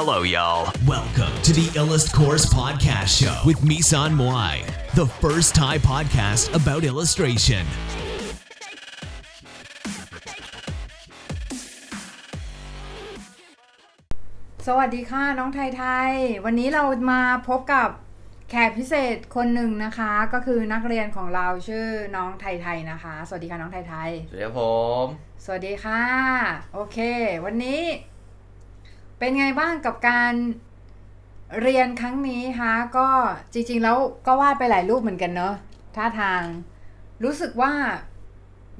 Hello, y'all. Welcome to the Illust Course Podcast Show with Misan Moai, the first Thai podcast about illustration. สวัสดีค่ะ น้องไทยไทย วันนี้เรามาพบกับแขกพิเศษคนหนึ่งนะคะ ก็คือนักเรียนของเราชื่อน้องไทยไทยนะคะ สวัสดีค่ะน้องไทยไทย สวัสดีครับผม สวัสดีค่ะ โอเค วันนี้ เป็นไงบ้างกับการเรียนครั้งนี้คะก็จริง ๆ แล้วก็วาดไปหลายรูปเหมือนกันเนอะท่าทาง รู้สึกว่า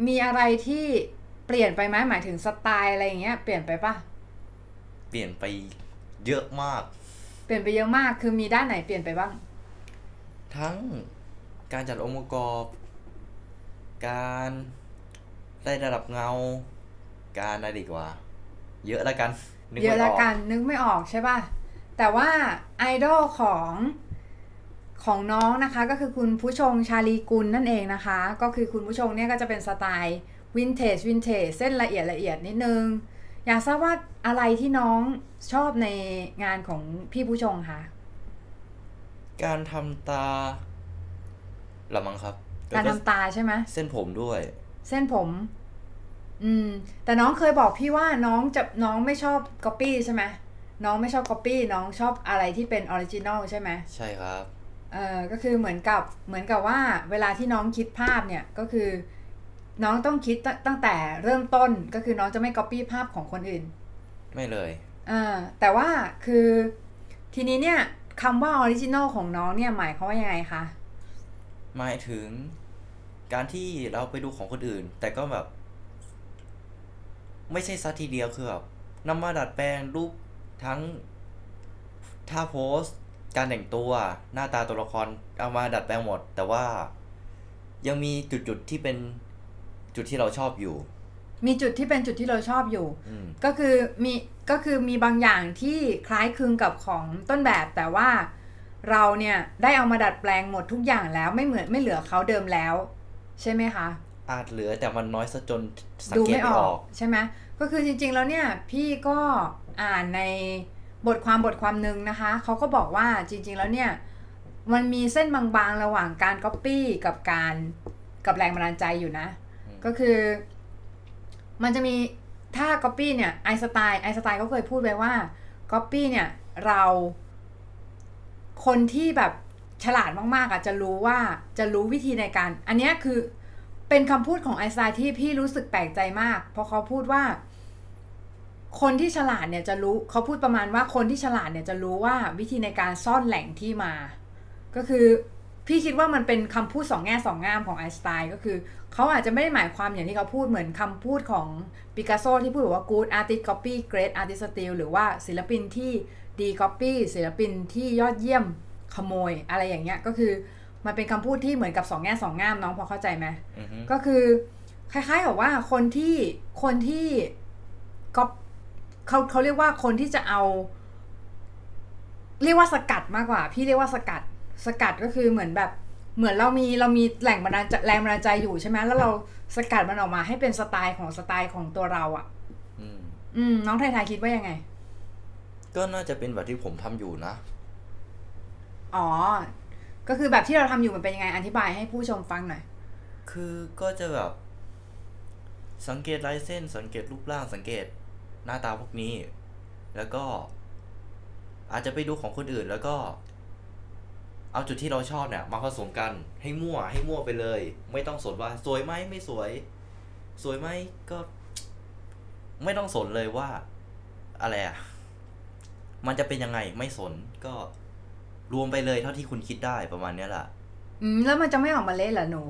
มีอะไรที่เปลี่ยนไปไหมหมายถึงสไตล์อะไรอย่างเงี้ยเปลี่ยนไปปะเปลี่ยนไปเยอะมาก เปลี่ยนไปเยอะมากคือมีด้านไหนเปลี่ยนไปบ้าง ทั้งการจัดองค์ประกอบ การได้ระดับเงา การอะไรดีกว่า เยอะแล้วกันนึ เยอะไม่ละกกันนึกไม่ออกใช่ป่ะ แต่ว่าไอดอลของของน้องนะคะก็คือคุณผู้ชงชาลีกุลนั่นเองนะคะ ก็คือคุณผู้ชงเนี่ยก็จะเป็นสไตล์วินเทจวินเทจเส้นละเอียดละเอียดนิดนึง อยากทราบว่าอะไรที่น้องชอบในงานของพี่ผู้ชงคะการทำตาละมั้งครับ การแล้วทำตาใช่ไหมเส้นผมด้วย เส้นผม อืม แต่น้องเคยบอกพี่ว่าน้องจะน้องไม่ชอบก๊อปปี้ใช่ไหมน้องไม่ชอบก๊อปปี้น้องชอบอะไรที่เป็น original ใช่ไหมใช่ครับเออก็คือเหมือนกับเหมือนกับว่าเวลาที่น้องคิดภาพเนี่ยก็คือ น้องต้องคิดตั้งแต่เริ่มต้นก็คือน้องจะไม่ก๊อปปี้ภาพของคนอื่น ไม่เลยเออแต่ว่าคือทีนี้เนี่ยคำว่า original ของน้องเนี่ยหมายความว่ายังไงคะหมายถึงการที่เราไปดูของคนอื่น แต่ก็แบบ ไม่ใช่ซะทีเดียวคือแบบนำมาดัดแปลงรูปทั้งท่า pose การแต่งตัวหน้าตาตัวละครเอามาดัดแปลงหมด แต่ว่ายังมีจุดๆที่เป็นจุดที่เราชอบอยู่ มีจุดที่เป็นจุดที่เราชอบอยู่ อืม ก็คือมีก็คือมีบางอย่างที่คล้ายคลึงกับของต้นแบบแต่ว่าเราเนี่ยได้เอามาดัดแปลงหมดทุกอย่างแล้วไม่เหมือนไม่เหลือเขาเดิมแล้ว ใช่ไหมคะ อาจเหลือแต่มันน้อยซะจนสังดูเกตไม่ไม่ออออกกใช่ไหม ก็คือจริงๆแล้วเนี่ยพี่ก็อ่านในบทความบทความหนึ่งนะคะเขาก็บอกว่าจริงๆแล้วเนี่ยมันมีเส้นบางๆระหว่างการก๊อปปี้กับการกับแรงบันดาลใจอยู่นะอืมก็คือ มันจะมีถ้าก๊อปปี้เนี่ยไอน์สไตน์ไอน์สไตน์เขาเคยพูดไว้ว่าก๊อปปี้เนี่ยเราคนที่แบบฉลาดมากๆอะจะรู้ว่าจะรู้วิธีในการ อันเนี้ยคือเป็นคำพูดของไอน์สไตน์ที่พี่รู้สึกแปลกใจมาก เพราะเขาพูดว่า คนที่ฉลาดเนี่ยจะรู้เขาพูดประมาณว่าคนที่ฉลาดเนี่ยจะรู้ว่าวิธีในการซ่อนแหล่งที่มา ก็คือพี่คิดว่ามันเป็นคำพูดสองแง่สองงามของไอน์สไตน์ก็คือ เขาอาจจะไม่ได้หมายความอย่างที่เขาพูดเหมือนคำพูดของปิกัสโซที่พูดว่า good artist copy great artist steal หรือว่าศิลปินที่ดี copy ศิลปินที่ยอดเยี่ยมขโมยอะไรอย่างเงี้ยก็คือมันเป็นคำพูดที่เหมือนกับสองแง่สองงามน้องพอเข้าใจไหมอือฮึก็คือคล้ายๆกับว่าคนที่คนที่ก็ เขาเขาเรียกว่าคนที่จะเอา เรียกว่าสกัดมากกว่า พี่เรียกว่าสกัด สกัดก็คือเหมือนแบบ เหมือนเรามีเรามีแหล่งบันดาลใจแรงบันดาลใจอยู่ใช่ไหมแล้วเราสกัดมันออกมาให้เป็นสไตล์ของสไตล์ของตัวเราอะ่ะอืมอืมน้องไทยไทยคิดว่ายังไง ก็น่าจะเป็นแบบที่ผมทำอยู่นะ อ๋อ ก็คือแบบที่เราทำอยู่มันเป็นยังไง อธิบายให้ผู้ชมฟังหน่อย คือก็จะแบบ สังเกตลายเส้น สังเกตรูปร่าง สังเกต หน้าตาพวกนี้ แล้วก็อาจจะไปดูของคนอื่นแล้วก็ เอาจุดที่เราชอบเนี่ย มาผสมกันให้มั่วให้มั่วไปเลย ไม่ต้องสนว่า สวยไหมไม่สวย สวยไหมก็ ไม่ต้องสนเลยว่า อะไรอะมันจะเป็นยังไงไม่สนก็รวมไปเลยเท่าที่คุณคิดได้ประมาณเนี้ยแหละอืมแล้วมันจะไม่ออกมาเละเหรอหนู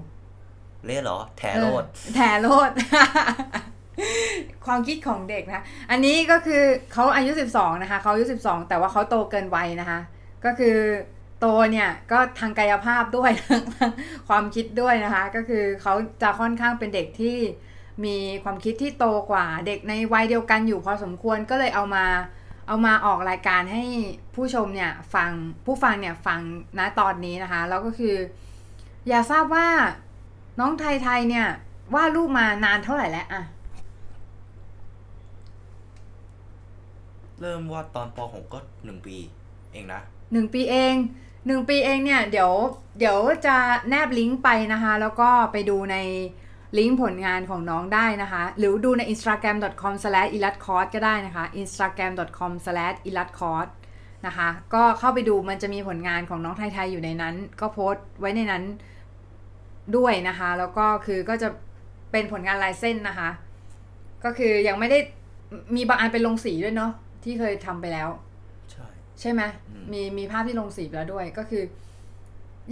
เล่เหรอ แถโรดเออแถโรด ความคิดของเด็กนะ อันนี้ก็คือเขาอายุ 12 นะคะเขาอายุ 12 แต่ว่าเขาโตเกินวัยนะคะ ก็คือโตเนี่ยก็ทางกายภาพด้วยทางความคิดด้วยนะคะ ก็คือเขาจะค่อนข้างเป็นเด็กที่มีความคิดที่โตกว่าเด็กในวัยเดียวกันอยู่พอสมควรก็เลยเอามาเอามาออกรายการให้ผู้ชมเนี่ยฟังผู้ฟังเนี่ยฟังณตอนนี้นะคะ แล้วก็คือ อยากทราบว่าน้องไทยไทยเนี่ยวาดรูปมานานเท่าไหร่แล้วอะ เริ่มวาดตอนป .6 ก็หนึ่งปี เองนะหนึ่งปีเองหนึ่งปีเองเนี่ยเดี๋ยวเดี๋ยวจะแนบลิงก์ไปนะคะ แล้วก็ไปดูในลิงก์ผลงานของน้องได้นะคะ หรือดูใน instagram.com/ilatcourse ก็ได้นะคะ instagram.com/ilatcourse นะคะ ก็เข้าไปดูมันจะมีผลงานของน้องไทยๆอยู่ในนั้น ก็โพสต์ไว้ในนั้นด้วยนะคะ แล้วก็คือก็จะเป็นผลงานลายเส้นนะคะ ก็คือยังไม่ได้มีบางอันเป็นลงสีด้วยเนาะ ที่เคยทำไปแล้ว ใช่ใช่ไหมอืมมีมีภาพที่ลงสีไปแล้วด้วยก็คือ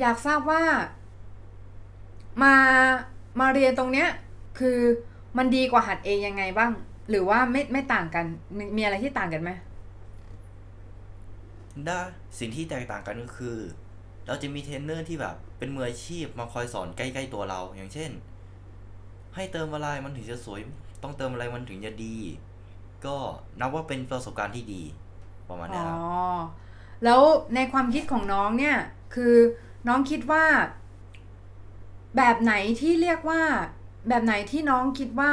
อยากทราบว่า มามาเรียนตรงเนี้ย คือมันดีกว่าหัดเองยังไงบ้าง หรือว่าไม่ไม่ต่างกัน มีมีอะไรที่ต่างกันไหมได้สิ่งที่แตกต่างกันก็คือ เราจะมีเทรนเนอร์ที่แบบ เป็นมืออาชีพมาคอยสอนใกล้ๆตัวเราอย่างเช่น ให้เติมอะไรมันถึงจะสวย ต้องเติมอะไรมันถึงจะดี ก็นับว่าเป็นประสบการณ์ที่ดีประมาณอ๋เนี้อยครับแล้วในความคิดของน้องเนี่ย คือน้องคิดว่า แบบไหนที่เรียกว่า แบบไหนที่น้องคิดว่า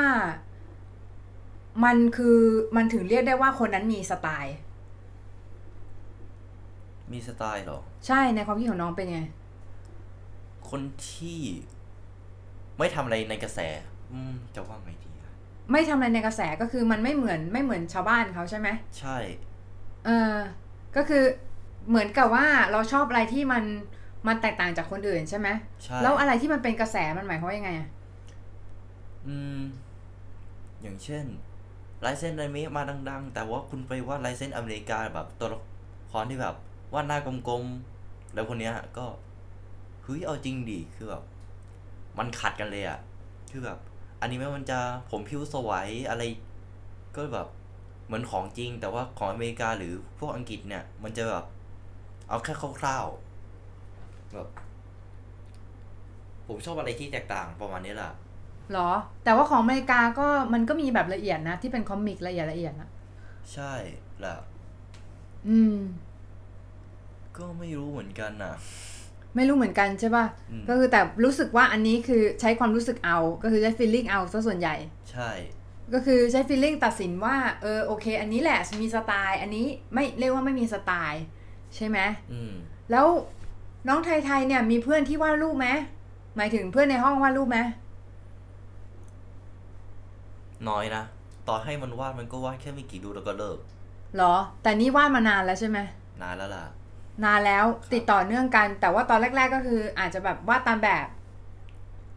มันคือมันถึงเรียกได้ว่าคนนั้นมีสไตล์ มีสไตล์เหรอ ใช่ในความคิดของน้องเป็นไง คนที่ไม่ทำอะไรในกระแส อืมจะว่าไงดีอะ ไม่ทำอะไรในกระแสก็คือมันไม่เหมือนไม่เหมือนชาวบ้านเขาใช่ไหมใช่ เออก็คือเหมือนกับว่าเราชอบอะไรที่มันมันแตกต่างจากคนอื่นใช่ไหมใช่ แล้วอะไรที่มันเป็นกระแสมันหมายความว่ายังไงอะอืม อย่างเช่นลายเส้นอนิเมะมาดัง ๆ แต่ว่าคุณไปวาดลายเส้นอเมริกาแบบตัวละครที่แบบวาดหน้ากลมๆ แล้วคนเนี้ยก็เฮ้ยเอาจริงดิคือแบบมันขัดกันเลยอะคือแบบ อนิเมะมันจะผมผิวสวยอะไร ก็แบบเหมือนของจริง แต่ว่าของอเมริกาหรือพวกอังกฤษเนี่ย มันจะแบบ เอาแค่คร่าวๆแบบผมชอบอะไรที่แตกต่างประมาณนี้แหละหรอ แต่ว่าของอเมริกาก็มันก็มีแบบละเอียดนะ ที่เป็นคอมิกละเอียดละเอียดนะใช่แหละอืม ก็ไม่รู้เหมือนกันน่ะ ไม่รู้เหมือนกันใช่ป่ะอืมก็คือแต่รู้สึกว่าอันนี้คือใช้ความรู้สึกเอา ก็คือใช้ feeling เอาซะส่วนใหญ่ ใช่ ก็คือใช้ feeling ตัดสินว่า เออโอเค อันนี้แหละมีสไตล์ อันนี้ไม่เรียกว่าไม่มีสไตล์ ใช่ไหมอืมแล้วน้องไทยๆเนี่ยมีเพื่อนที่วาดรูปไหมหมายถึงเพื่อนในห้องวาดรูปไหมน้อยนะต่อให้มันวาดมันก็วาดแค่ไม่กี่ดูแล้วก็เลิกหรอ แต่นี่วาดมานานแล้วใช่ไหมนานแล้วล่ะ นานแล้วติดต่อเนื่องกัน แต่ว่าตอนแรก ๆก็คือ อาจจะแบบวาดตามแบบ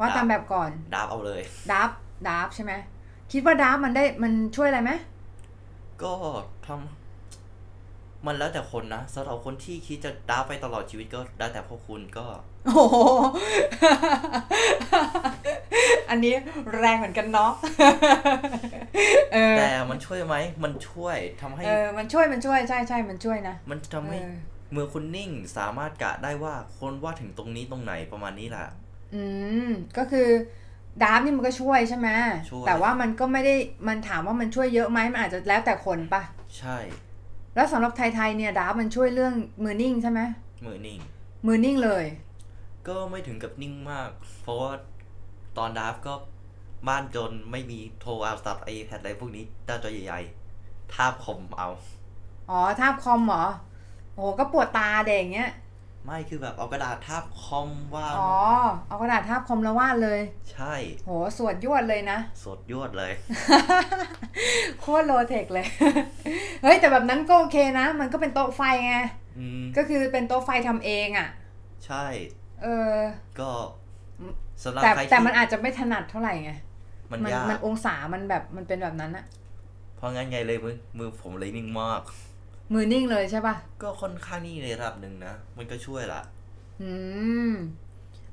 วาดตามแบบก่อนดับเอาเลยดับดับใช่ไหมคิดว่าดับมันได้มันช่วยอะไรไหมก็ทำมันแล้วแต่คนนะสำหรับคนที่คิดจะดับไปตลอดชีวิตก็ได้วแต่พวกคุณก็ โอ้โหอันนี้แรงเหมือนกันเนาะเออแต่มันช่วยไหมมันช่วยทำให้เออมันช่วยมันช่วยใช่ใช่มันช่วยนะมันทำให้ เออมือคุณนิ่งสามารถกะได้ว่าคนวาดถึงตรงนี้ตรงไหนประมาณนี้แหละ อืม ก็คือดาร์ฟนี่มันก็ช่วยใช่ไหมช่วย แต่ว่ามันก็ไม่ได้มันถามว่ามันช่วยเยอะไหมมันอาจจะแล้วแต่คนปะใช่แล้วสำหรับไทยๆเนี่ยดาร์ฟมันช่วยเรื่องมือนิ่งใช่ไหมมือนิ่ง มือนิ่งเลย ก็ไม่ถึงกับนิ่งมาก เพราะว่าตอนดับก็บ้านจนไม่มีโทรศัพท์ไอแพดอะไรพวกนี้หน้าจอใหญ่ๆทาบคมเอา อ๋อทาบคอมเหรอ โอ้โหก็ปวดตาเด็กอย่างเงี้ย ไม่คือแบบเอากระดาษทาบคอมวาดอ๋อ เอากระดาษทาบคอมแล้ววาดเลย ใช่ โหสวดยวดเลยนะ สดยวดเลย โคตรโลเทคเลย เฮ้ย แต่แบบนั้นก็โอเคนะ มันก็เป็นโต๊ะไฟไง อืมก็คือเป็นโต๊ะไฟทำเองอะ่ะ ใช่ เออ ก็สำหรับแต่ใครแต่ที่มันอาจจะไม่ถนัดเท่าไหร่ไงมันมันยาก มันองศามันแบบมันเป็นแบบนั้นอะเพราะงั้นไงเลยมือมือผมเลยนิ่งมาก มือนิ่งเลยใช่ปะก็ค่อนข้างนิ่งในระดับหนึ่งนะ มันก็ช่วยละอืม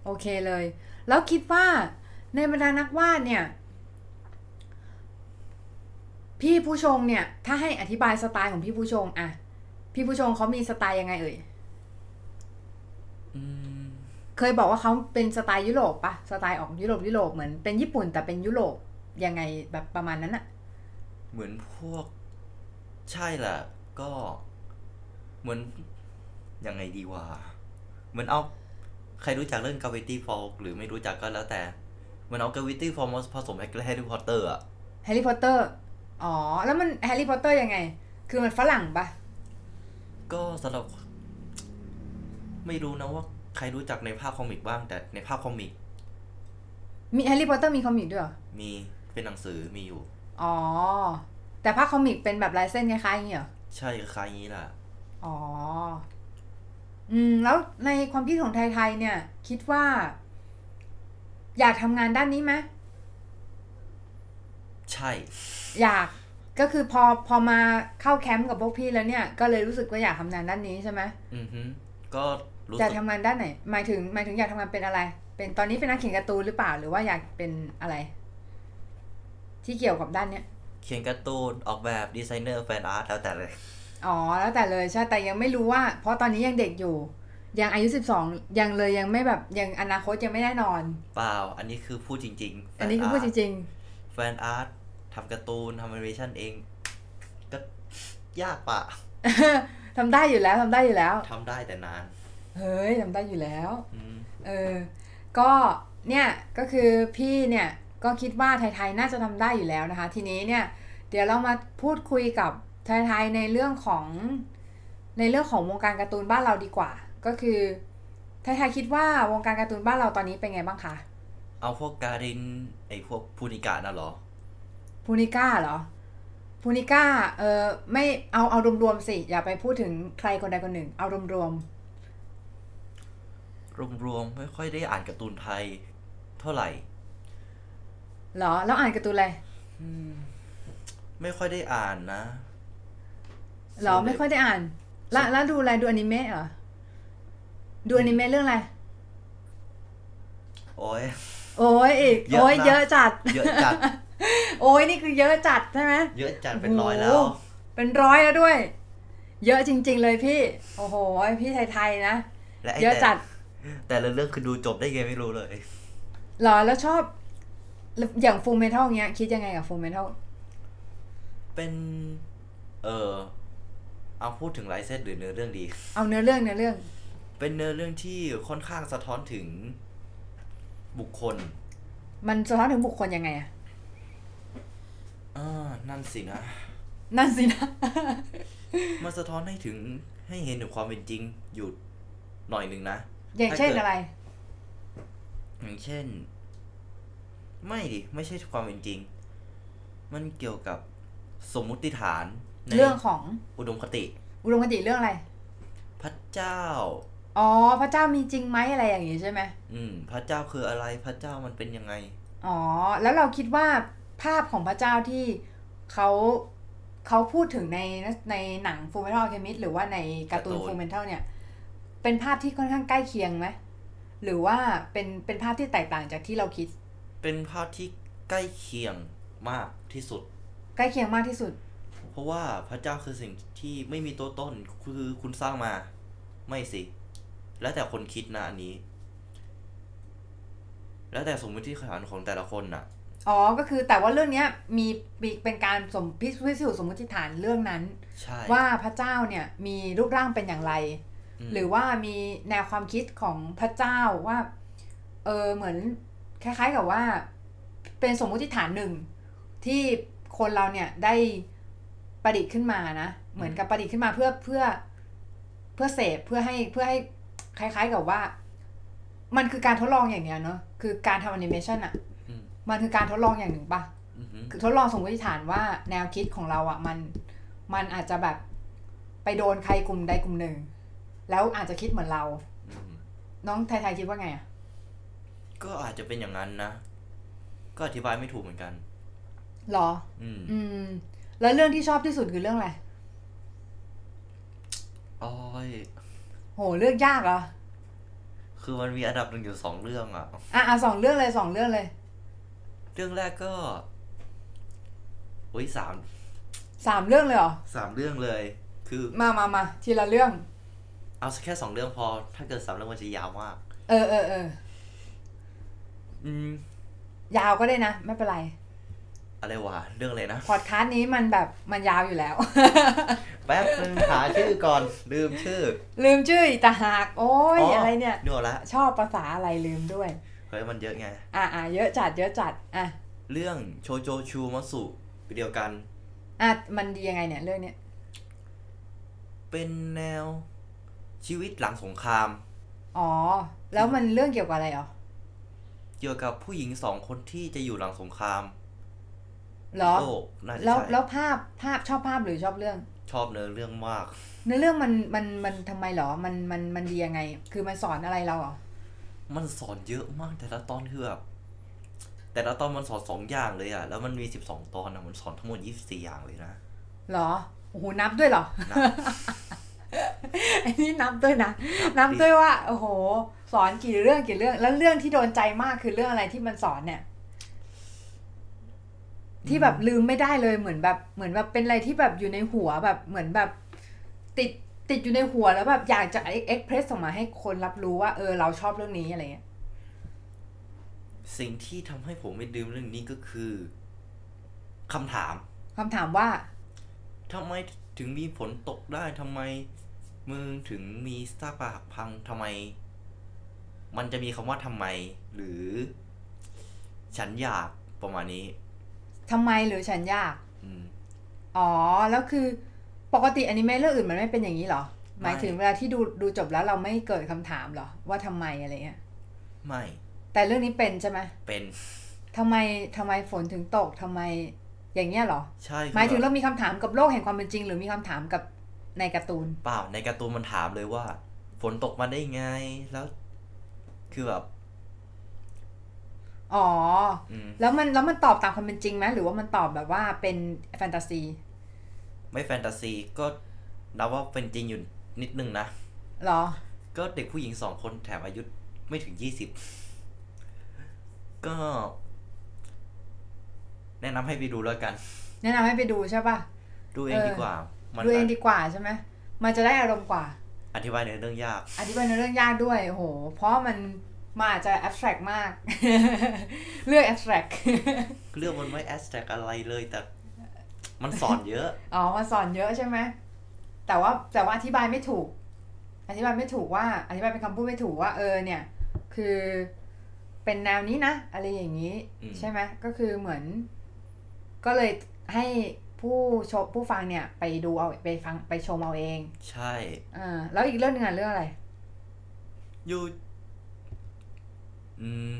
โอเคเลย แล้วคิดว่าในบรรดานักวาดเนี่ย พี่ผู้ชงเนี่ย ถ้าให้อธิบายสไตล์ของพี่ผู้ชงอะพี่ผู้ชงเขามีสไตล์ยังไงเอ่ยอืมเคยบอกว่าเขาเป็นสไตล์ยุโรปปะสไตล์ออกยุโรปยุโรปเหมือนเป็นญี่ปุ่นแต่เป็นยุโรปยังไงแบบประมาณนั้นอะเหมือนพวก ใช่แหละ ก็เหมือนยังไงดีวะเหมือนเอาใครรู้จักเรื่อง Gravity Falls หรือไม่รู้จักก็แล้วแต่เหมือนเอา Gravity Falls มาผสมให้แฮร์รี่พอตเตอร์อะแฮร์รี่พอตเตอร์อ๋อ แล้วมันแฮร์รี่พอตเตอร์ยังไง คือมันฝรั่งปะก็สำหรับ ไม่รู้นะว่าใครรู้จักในภาค comic บ้าง แต่ในภาค comic มีแฮร์รี่พอตเตอร์มี comic ด้วยเหรอ มีเป็นหนังสือมีอยู่ อ๋อ แต่ภาค comic เป็นแบบลายเส้นคล้ายๆอย่างนี้เหรอ ใช่คล้ายๆอย่างนี้แหละอ๋อ อืม แล้วในความคิดของไทยๆเนี่ย คิดว่า อยากทำงานด้านนี้ไหมใช่ อยากก็คือพอพอมาเข้าแคมป์กับพวกพี่แล้วเนี่ย ก็เลยรู้สึกว่าอยากทำงานด้านนี้ใช่ไหมอือฮึก็รู้สึกอยากทำงานด้านไหน หมายถึงหมายถึงอยากทำงานเป็นอะไร เป็นตอนนี้เป็นนักเขียนการ์ตูนหรือเปล่า หรือว่าอยากเป็นอะไร ที่เกี่ยวกับด้านเนี้ย เขียนการ์ตูนออกแบบ designer fan art แล้วแต่เลย อ๋อ แล้วแต่เลยใช่แต่ยังไม่รู้ว่า เพราะตอนนี้ยังเด็กอยู่ยังอายุสิบสองยังเลยยังไม่แบบยังอนาคตยังไม่แน่นอน เปล่า อันนี้คือพูดจริง ๆ อันนี้คือพูดจริง fan art ทำการ์ตูนทำแอนิเมชันเอง ก็ยากปะๆทำได้อยู่แล้วทำได้อยู่แล้วทำได้แต่นาน เฮ้ยทำได้อยู่แล้วอืมเออ ก็เนี่ยก็คือพี่เนี่ย ก็คิดว่าไทยๆน่าจะทำได้อยู่แล้วนะคะ ทีนี้เนี่ยเดี๋ยวเรามาพูดคุยกับไทยๆในเรื่องของในเรื่องของวงการการ์ตูนบ้านเราดีกว่า ก็คือไทยๆคิดว่าวงการการ์ตูนบ้านเราตอนนี้เป็นไงบ้างคะเอาพวกการินไอพวกพูนิกาน่ะเหรอพูนิก้าเหรอพูนิก้าเออไม่เอาเอารวมๆสิ อย่าไปพูดถึงใครคนใดคนหนึ่ง เอารวมรวมๆไม่ค่อยได้อ่านการ์ตูนไทย เท่าไหร่ๆ เหรอ แล้วอ่านการ์ตูนอะไรไม่ค่อยได้อ่านนะเหรอไม่ค่อยได้อ่าน แล้วแล้วดูอะไรดูอนิเมะเหรอ ดูอนิเมะเรื่องอะไร โอ้ย โอ้ยอีกเยอะนะ โอ้ยเยอะจัด เยอะจัด โอ้ยนี่คือเยอะจัดใช่ไหม เยอะจัดเป็นร้อยแล้ว โอ้โหเป็นร้อยแล้วด้วย เยอะจริง ๆ เลยพี่ โอ้โห พี่ไทยๆนะ และไอ้เยอะแต่จัดแต่ละเรื่องคือดูจบได้ไงไม่รู้เลย เหรอ แล้วชอบ อย่างฟูเมทัลเงี้ย คิดยังไงกับฟูเมทัลเป็น เออเอาพูดถึงไลฟ์เซตหรือเนื้อเรื่องดี เอาเนื้อเรื่องเนื้อเรื่อง เป็นเนื้อเรื่องที่ค่อนข้างสะท้อนถึงบุคคล มันสะท้อนถึงบุคคลยังไงอะอ่านั่นสินะ นั่นสินะ มันสะท้อนให้ถึงให้เห็นถึงความเป็นจริงอยู่หน่อยหนึ่งนะ อย่างเช่นถ้ากิดอะไร อย่างเช่น ไม่ดิ ไม่ใช่ความเป็นจริง มันเกี่ยวกับสมมุติฐานในเรื่องของอุดมคติ อุดมคติเรื่องอะไร พระเจ้า อ๋อ พระเจ้ามีจริงไหมอะไรอย่างงี้ใช่ไหมอืม พระเจ้าคืออะไรพระเจ้ามันเป็นยังไง อ๋อ แล้วเราคิดว่าภาพของพระเจ้าที่เขาเขาพูดถึงในในหนัง Fullmetal Alchemist หรือว่าในการ์ตูนการ์ตูน Fullmetal เนี่ย เป็นภาพที่ค่อนข้างใกล้เคียงไหมหรือว่าเป็นเป็นภาพที่แตกต่างจากที่เราคิด เป็นภาพที่ใกล้เคียงมากที่สุด ใกล้เคียงมากที่สุด เพราะว่าพระเจ้าคือสิ่งที่ไม่มีตัวต้นคือคุณสร้างมา ไม่สิ แล้วแต่คนคิดนะอันนี้ แล้วแต่สมมติฐานของแต่ละคนน่ะอ๋อ ก็คือแต่ว่าเรื่องเนี้ยมีมีเป็นการสมพิสูจน์สมมติฐานเรื่องนั้นใช่ว่าพระเจ้าเนี่ยมีรูปร่างเป็นอย่างไรมหรือว่ามีแนวความคิดของพระเจ้าว่า เออเหมือน คล้ายๆกับว่า เป็นสมมุติฐานหนึ่งที่คนเราเนี่ยได้ประดิษฐ์ขึ้นมานะ เหมือนกับประดิษฐ์ขึ้นมาเพื่อเพื่อเพื่อเสพเพื่อให้เพื่อให้คล้าย ๆกับว่า มันคือการทดลองอย่างเนี้ยเนาะคือการทำแอนิเมชันอะอืมมันคือการทดลองอย่างหนึ่งปะอือหือคือทดลองสมมติฐานว่าแนวคิดของเราอะ่ะมันมันอาจจะแบบไปโดนใครกลุ่มใดกลุ่มหนึ่ง แล้วอาจจะคิดเหมือนเราอืมน้องไทยๆคิดว่าไงอะ่ะ ก็อาจจะเป็นอย่างนั้นนะ ก็อธิบายไม่ถูกเหมือนกันหรอ อืม อืม แล้วเรื่องที่ชอบที่สุดคือเรื่องอะไรอ้อยโหเลือกยากเหรอ คือมันมีอันดับหนึ่งอยู่สองเรื่องอะอะอะสองเรื่องเลยสองเรื่องเลย เรื่องแรกก็โอ้ยสามสามเรื่องเลยเหรอสามเรื่องเลย คือ มามามาทีละเรื่อง เอาแค่สองเรื่องพอ ถ้าเกิดสามเรื่องมันจะยาวมาก เออเออเออ อืม ยาวก็ได้นะ ไม่เป็นไร อะไรวะเรื่องอะไรนะ พอดคาสต์นี้มันแบบมันยาวอยู่แล้ว แป๊บนึงหาชื่อก่อนลืมชื่อลืมชื่ออีกต่างหาก โอ้ยอะไรเนี่ย นึกออกละชอบภาษาอะไรลืมด้วย เฮ้ยมันเยอะไง อะอะเยอะจัดเยอะจัด อะ เรื่องโชโจชูมัสุเดียวกัน อะมันดียังไงเนี่ยเรื่องเนี้ยเป็นแนวชีวิตหลังสงคราม อ๋อ แล้วมันเรื่องเกี่ยวกับอะไรเหรอ เกี่ยวกับผู้หญิงสองคนที่จะอยู่หลังสงครามเหรอโลกน่าจะแล้วใช่แล้วภาพภาพชอบภาพหรือชอบเรื่อง ชอบเนื้อเรื่องมาก เนื้อเรื่องมันมันมันทำไมเหรอมันมันมันดียังไง คือมันสอนอะไรเราเหรอมันสอนเยอะมากแต่ละตอนคือแบบแต่ละตอนมันสอนสองอย่างเลยอะแล้วมันมีสิบสองตอนอะมันสอนทั้งหมดยี่สิบสี่อย่างเลยนะ เหรอโอ้โหนับด้วยเหรอ นับ อันนี้นับด้วยนะนับด้วยว่า โอ้โห สอนกี่เรื่องกี่เรื่อง แล้วเรื่องที่โดนใจมากคือเรื่องอะไรที่มันสอนเนี่ย ที่แบบลืมไม่ได้เลยเหมือนแบบ เหมือนแบบเป็นอะไรที่แบบอยู่ในหัวแบบเหมือนแบบ ติดติดอยู่ในหัวแล้วแบบอยากจะเอ็กเพรสออกมาให้คนรับรู้ว่าเออเราชอบเรื่องนี้อะไรเงี้ยสิ่งที่ทำให้ผมไม่ดื่มเรื่องนี้ก็คือคำถามคำถามว่าทำไมถึงมีฝนตกได้ทำไมเมืองถึงมีซากปรักหักพังทำไม มันจะมีคำว่าทำไม หรือ ฉันอยากประมาณนี้ทำไมหรือฉันยากอืมอ๋อ แล้วคือปกติอนิเมะเรื่องอื่นมันไม่เป็นอย่างนี้เหรอ หมายถึงเวลาที่ดูดูจบแล้วเราไม่เกิดคำถามเหรอ ว่าทำไมอะไรเงี้ยไม่ แต่เรื่องนี้เป็นใช่ไหมเป็นทำไมทำไมฝนถึงตกทำไมอย่างเงี้ยเหรอ ใช่คือหมายถึงแบบเรามีคำถามกับโลกแห่งความเป็นจริง หรือมีคำถามกับในการ์ตูน เปล่าในการ์ตูนมันถามเลยว่า ฝนตกมาได้ไง แล้ว คือแบบ อ๋ออืมแล้วมันแล้วมันตอบตามความเป็นจริงไหมหรือว่ามันตอบแบบว่าเป็นแฟนตาซี ไม่แฟนตาซีก็นับว่าเป็นจริงอยู่นิดนึงนะเหรอ ก็เด็กผู้หญิงสองคนแถมอายุไม่ถึงยี่สิบ ก็ แนะนำให้ไปดูแล้วกัน แนะนำให้ไปดูใช่ป่ะดูเองเออดีกว่ามันดูเองดีกว่าใช่ไหมมันจะได้อารมณ์กว่า อธิบายในอเรื่องยาก อธิบายในเรื่องยากด้วยโอ้โหเพราะมันมาอาจจะ abstract มากเรื่อง abstract เรื่องมันไม่แอสแท็กอะไรเลยแต่ มันสอนเยอะ อ๋อมาสอนเยอะใช่ไหม แต่ว่าแต่ว่าอธิบายไม่ถูก อธิบายไม่ถูกว่า อธิบายเป็นคำพูดไม่ถูกว่าเออเนี่ย คือเป็นแนวนี้นะ อะไรอย่างนี้อืมใช่ไหมก็คือเหมือน ก็เลยให้ ผู้ชมผู้ฟังเนี่ยไปดูเอาไปฟังไปชมเอาเอง ใช่อ่าแล้วอีกเรื่องหนึงอะเรื่องอะไร อยู่ อืม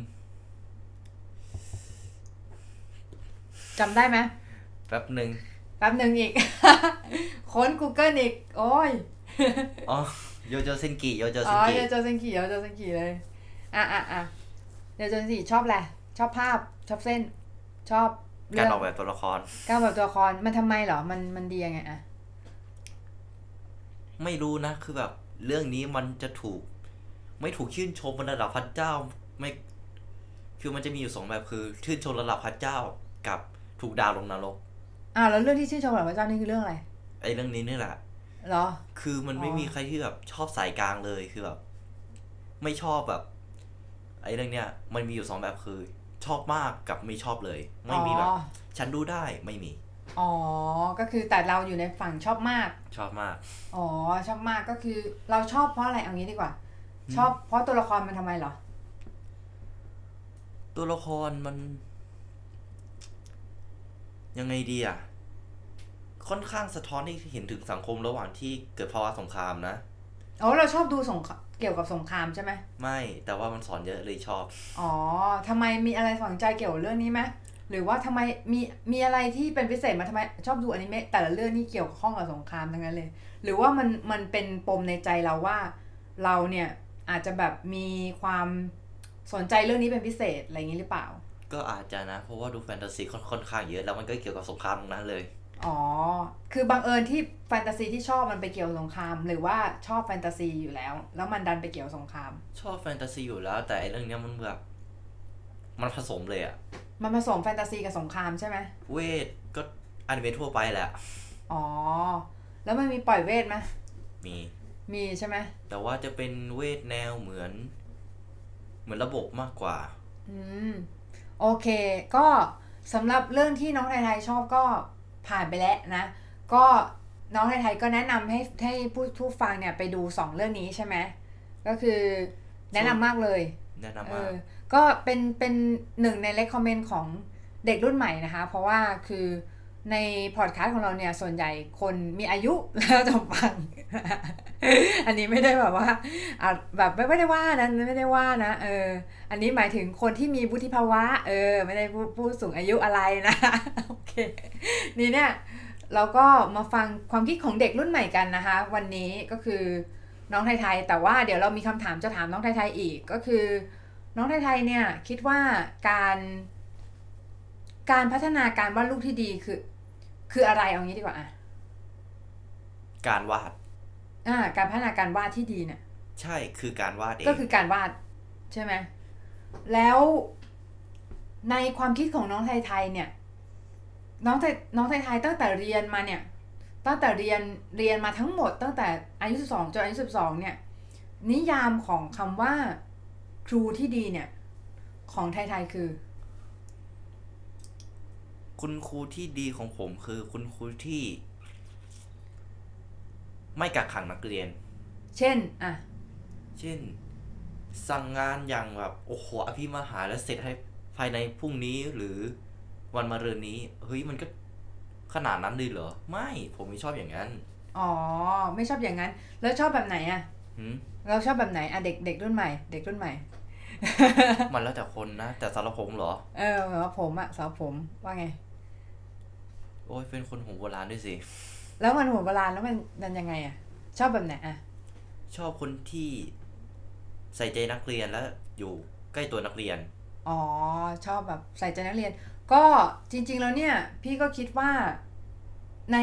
จำได้ไหมแป๊บหนึ่งแป๊บหนึ่งอีก ค้น Google อีก โอ้ย อ๋อ โยโจเซนกิ โยโจอ๋เซนอกิเดี๋ยวเจอเซนกีเดี๋ยวเจอเซนกีเลย อะอะอะเดี๋ยวเจอเซนกีชอบแหละไรชอบภาพ ชอบเส้น ชอบ การเรื่องออกแบบตัวละคร การแบบตัวละครมันทำไมเหรอ มันมันดียังไงอะไม่รู้นะ คือแบบเรื่องนี้มันจะถูก ไม่ถูกชื่นชมบนระดับพระเจ้าไม่ คือมันจะมีอยู่สองแบบคือ ชื่นชมระดับพระเจ้ากับถูกดาวลงนรกอ่าแล้วเรื่องที่ชื่นชมแบบพระเจ้านี่คือเรื่องอะไรไอ้เรื่องนี้นี่แหละเหรอ คือมันไม่อ๋อมีใครที่แบบชอบสายกลางเลยคือแบบไม่ชอบแบบ ไอ้เรื่องเนี้ย มันมีอยู่สองแบบคือ ชอบมากกับไม่ชอบเลย ไม่มีแบบอ๋อฉันดูได้ไม่มี อ๋อ ก็คือแต่เราอยู่ในฝั่งชอบมาก ชอบมาก อ๋อ ชอบมากก็คือเราชอบเพราะอะไรเอางี้ดีกว่า ชอบเพราะตัวละครมันทำไมเหรอ ตัวละครมัน ยังไงดีอะ ค่อนข้างสะท้อนให้เห็นถึงสังคมระหว่างที่เกิดภาวะสงครามนะ อ๋อ เราชอบดูสงคราม เกี่ยวกับสงครามใช่ไหมไม่แต่ว่ามันสอนเยอะเลยชอบ อ๋อทำไมมีอะไรฝังใจเกี่ยวกับเรื่องนี้ไหมหรือว่าทำไมมีมีอะไรที่เป็นพิเศษมาทำไมชอบดูอนิเมะแต่ละเรื่องนี่เกี่ยวข้องกับสงครามทั้งนั้นเลย หรือว่ามันมันเป็นปมในใจเราว่า เราเนี่ยอาจจะแบบมีความสนใจเรื่องนี้เป็นพิเศษอะไรอย่างนี้หรือเปล่า ก็อาจจะนะ เพราะว่าดูแฟนตาซีค่อนค่อนข้างเยอะแล้วมันก็เกี่ยวกับสงครามทั้งนั้นเลย อ๋อ คือบังเอิญที่แฟนตาซีที่ชอบมันไปเกี่ยวกับสงคราม หรือว่าชอบแฟนตาซีอยู่แล้ว แล้วมันดันไปเกี่ยวกับสงคราม ชอบแฟนตาซีอยู่แล้ว แต่ไอ้เรื่องเนี้ยมันแบบมันผสมเลยอะมันผสมแฟนตาซีกับสงครามใช่ไหมเวทก็อนิเมะทั่วไปแหละ อ๋อ แล้วมันมีปล่อยเวทไหมมี มีใช่ไหมแต่ว่าจะเป็นเวทแนวเหมือน เหมือนระบบมากกว่า อืม โอเค ก็สำหรับเรื่องที่น้องไทยๆชอบก็ ผ่านไปแล้วนะ ก็น้องไทยๆก็แนะนำให้ให้ผู้ผู้ฟังเนี่ยไปดูสองเรื่องนี้ใช่ไหมก็คือแนะนำมากเลย แนะนำเอมากอก็เป็นเป็นหนึ่งใน recommend ของเด็กรุ่นใหม่นะคะ เพราะว่าคือ ในพอดคาสต์ของเราเนี่ยส่วนใหญ่คนมีอายุแล้วจะฟัง อันนี้ไม่ได้แบบว่าแบบไม่ได้ว่านะไม่ได้ว่านะเออ อันนี้หมายถึงคนที่มีวุฒิภาวะ เออ ไม่ได้ผู้สูงอายุอะไรนะโอเคนี่เนี่ยเราก็มาฟังความคิดของเด็กรุ่นใหม่กันนะคะ วันนี้ก็คือน้องไทยๆแต่ว่าเดี๋ยวเรามีคำถามจะถามน้องไทยๆอีกก็คือ น้องไทยๆเนี่ยคิดว่าการ การพัฒนาการวาดรูปที่ดีคือ คืออะไรเอางี้ดีกว่าอะการวาด อ่า การพัฒนาการวาดที่ดีเนี่ย ใช่คือการวาดเองก็คือการวาด ใช่ไหมแล้วในความคิดของน้องไทยๆเนี่ย น้องไทยน้องไทยๆตั้งแต่เรียนมาเนี่ย ตั้งแต่เรียนเรียนมาทั้งหมด ตั้งแต่อายุสิบสองจนอายุสิบสองเนี่ย นิยามของคำว่าครูที่ดีเนี่ย ของไทยๆคือ คุณครูที่ดีของผมคือคุณครูที่ ไม่กักขังนักเรียน เช่น อะ เช่น สั่งงานอย่างแบบโอ้โหอภิมหาแล้วเสร็จให้ภายในพรุ่งนี้หรือวันมะรืนนี้ เฮ้ยมันก็ขนาดนั้นเลยเหรอ ไม่ผมไม่ชอบอย่างนั้น อ๋อ ไม่ชอบอย่างนั้น แล้วชอบแบบไหนอะหืมเราชอบแบบไหนอะเด็กเด็กรุ่นใหม่ เด็กรุ่นใหม่ มันแล้วแต่คนนะ แต่สำหรับผมเหรอ เออแบบว่าผมอะสาวผมว่าไง โอ้ยเป็นคนหัวโบราณด้วยสิ แล้วมันหัวโบราณแล้วมันมันยังไงอะชอบแบบไหนอะชอบคนที่ใส่ใจนักเรียนและอยู่ใกล้ตัวนักเรียน อ๋อ ชอบแบบใส่ใจนักเรียน ก็จริง ๆ แล้วเนี่ย พี่ก็คิดว่าใน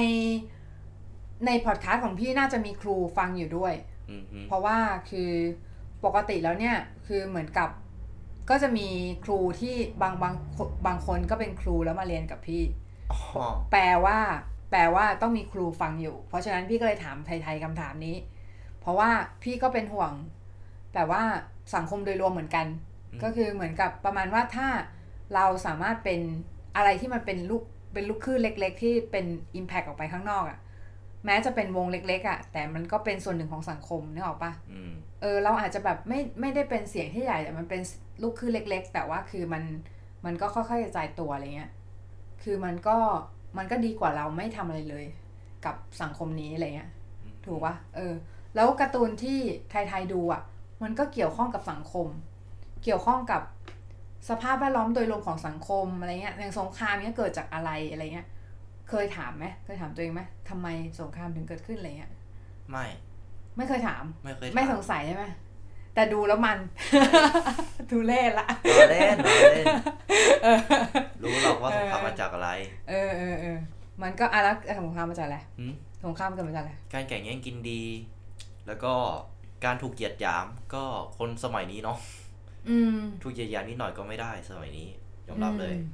ในพอดคาสต์ของพี่น่าจะมีครูฟังอยู่ด้วยอือฮึเพราะว่าคือปกติแล้วเนี่ย คือเหมือนกับก็จะมีครูที่บางบางบางคนก็เป็นครูแล้วมาเรียนกับพี่อ๋อ แปลว่า แปลว่าต้องมีครูฟังอยู่ เพราะฉะนั้นพี่ก็เลยถามไทยๆคำถามนี้ เพราะว่าพี่ก็เป็นห่วง แต่ว่าสังคมโดยรวมเหมือนกัน ก็คือเหมือนกับประมาณว่าถ้าเราสามารถเป็นอะไรที่มันเป็นลูกเป็นลูกคลื่นเล็ก ๆ ที่เป็น Impact ออกไปข้างนอกอะ่ะแม้จะเป็นวงเล็ก ๆอะ่ะ แต่มันก็เป็นส่วนหนึ่งของสังคมนึกออกปะอืมเออ เราอาจจะแบบไม่ไม่ได้เป็นเสียงที่ใหญ่แต่มันเป็นลูกคลื่นเล็ก ๆ แต่ว่าคือมันมันก็ค่อยๆกระจายตัวอะไรเงี้ย คือมันก็มันก็ดีกว่าเราไม่ทำอะไรเลย กับสังคมนี้อะไรเงี้ยถูกปะเออ แล้วการ์ตูนที่ไทยๆดูอะ มันก็เกี่ยวข้องกับสังคม เกี่ยวข้องกับสภาพแวดล้อมโดยรวมของสังคมอะไรเงี้ยอย่างสงครามเนี้ยเกิดจากอะไรอะไรเงี้ย เคยถามไหมเคยถามตัวเองไหมทำไมสงครามถึงเกิดขึ้นอะไรเงี้ย ไม่ ไม่เคยถาม ไม่เคย ไม่ถาสงสัยใช่ไหม แต่ดูแล้วมันดูเล่ละล้อเล่นล้อเล่นรู้หรอกว่าสงครามมาจากอะไร เออเออเออมันก็อะแล้วสงครามมาจากอะไรหืมสงครามเกิดมาจากอะไรการแข่งแย่งกินดี แล้วก็การถูกเหยียดหยามก็คนสมัยนี้เนาะอืมถูกเหยียดหยามนิดหน่อยก็ไม่ได้สมัยนี้ยอมรับเลย อืม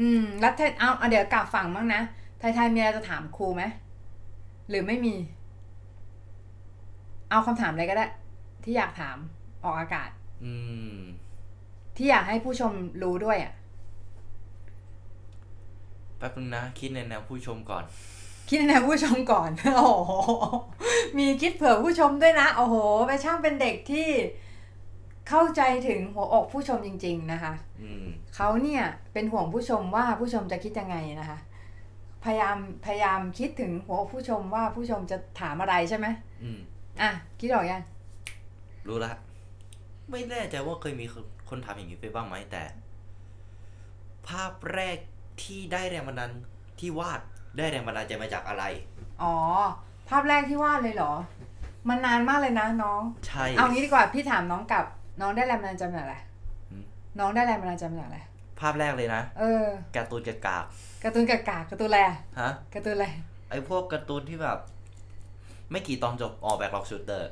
อืมแล้วไทยเอาเอาเดี๋ยวกลับฝั่งบ้างนะไทยไทยมีอะไรจะถามครูไหมหรือไม่มี เอาคำถามอะไรก็ได้ ที่อยากถาม ออกอากาศ อืม ที่อยากให้ผู้ชมรู้ด้วยอะแป๊บนึงนะ คิดในแนวผู้ชมก่อน คิดในผู้ชมก่อน โอ้โห มีคิดเผื่อผู้ชมด้วยนะ โอ้โหไปช่างเป็นเด็กที่เข้าใจถึงหัวอกผู้ชมจริง ๆ นะคะอืมเขาเนี่ยเป็นห่วงผู้ชมว่าผู้ชมจะคิดยังไงนะคะ พยายามพยายามคิดถึงหัวอกผู้ชมว่าผู้ชมจะถามอะไรใช่ไหมอืมอะ คิดออกยัง รู้ละ ไม่แน่ใจว่าเคยมีคนคนทำอย่างนี้ไปบ้างไหมแต่ ภาพแรกที่ได้แรงบันดาลที่วาดได้แรงบันดาลใจมาจากอะไร อ๋อ ภาพแรกที่วาดเลยเหรอ มันนานมากเลยนะน้อง ใช่ เอางี้ดีกว่าพี่ถามน้องกลับ น้องได้แรงบันดาลใจมาจากอะไรอืมน้องได้แรงบันดาลใจมาจากอะไร ภาพแรกเลยนะ เออ การ์ตูนกากากการ์ตูนกากาการ์ตูนอะไรอะๆฮะ การ์ตูนอะไร ไอพวกการ์ตูนที่แบบ ไม่กี่ตอนจบออก Black Rock Shooter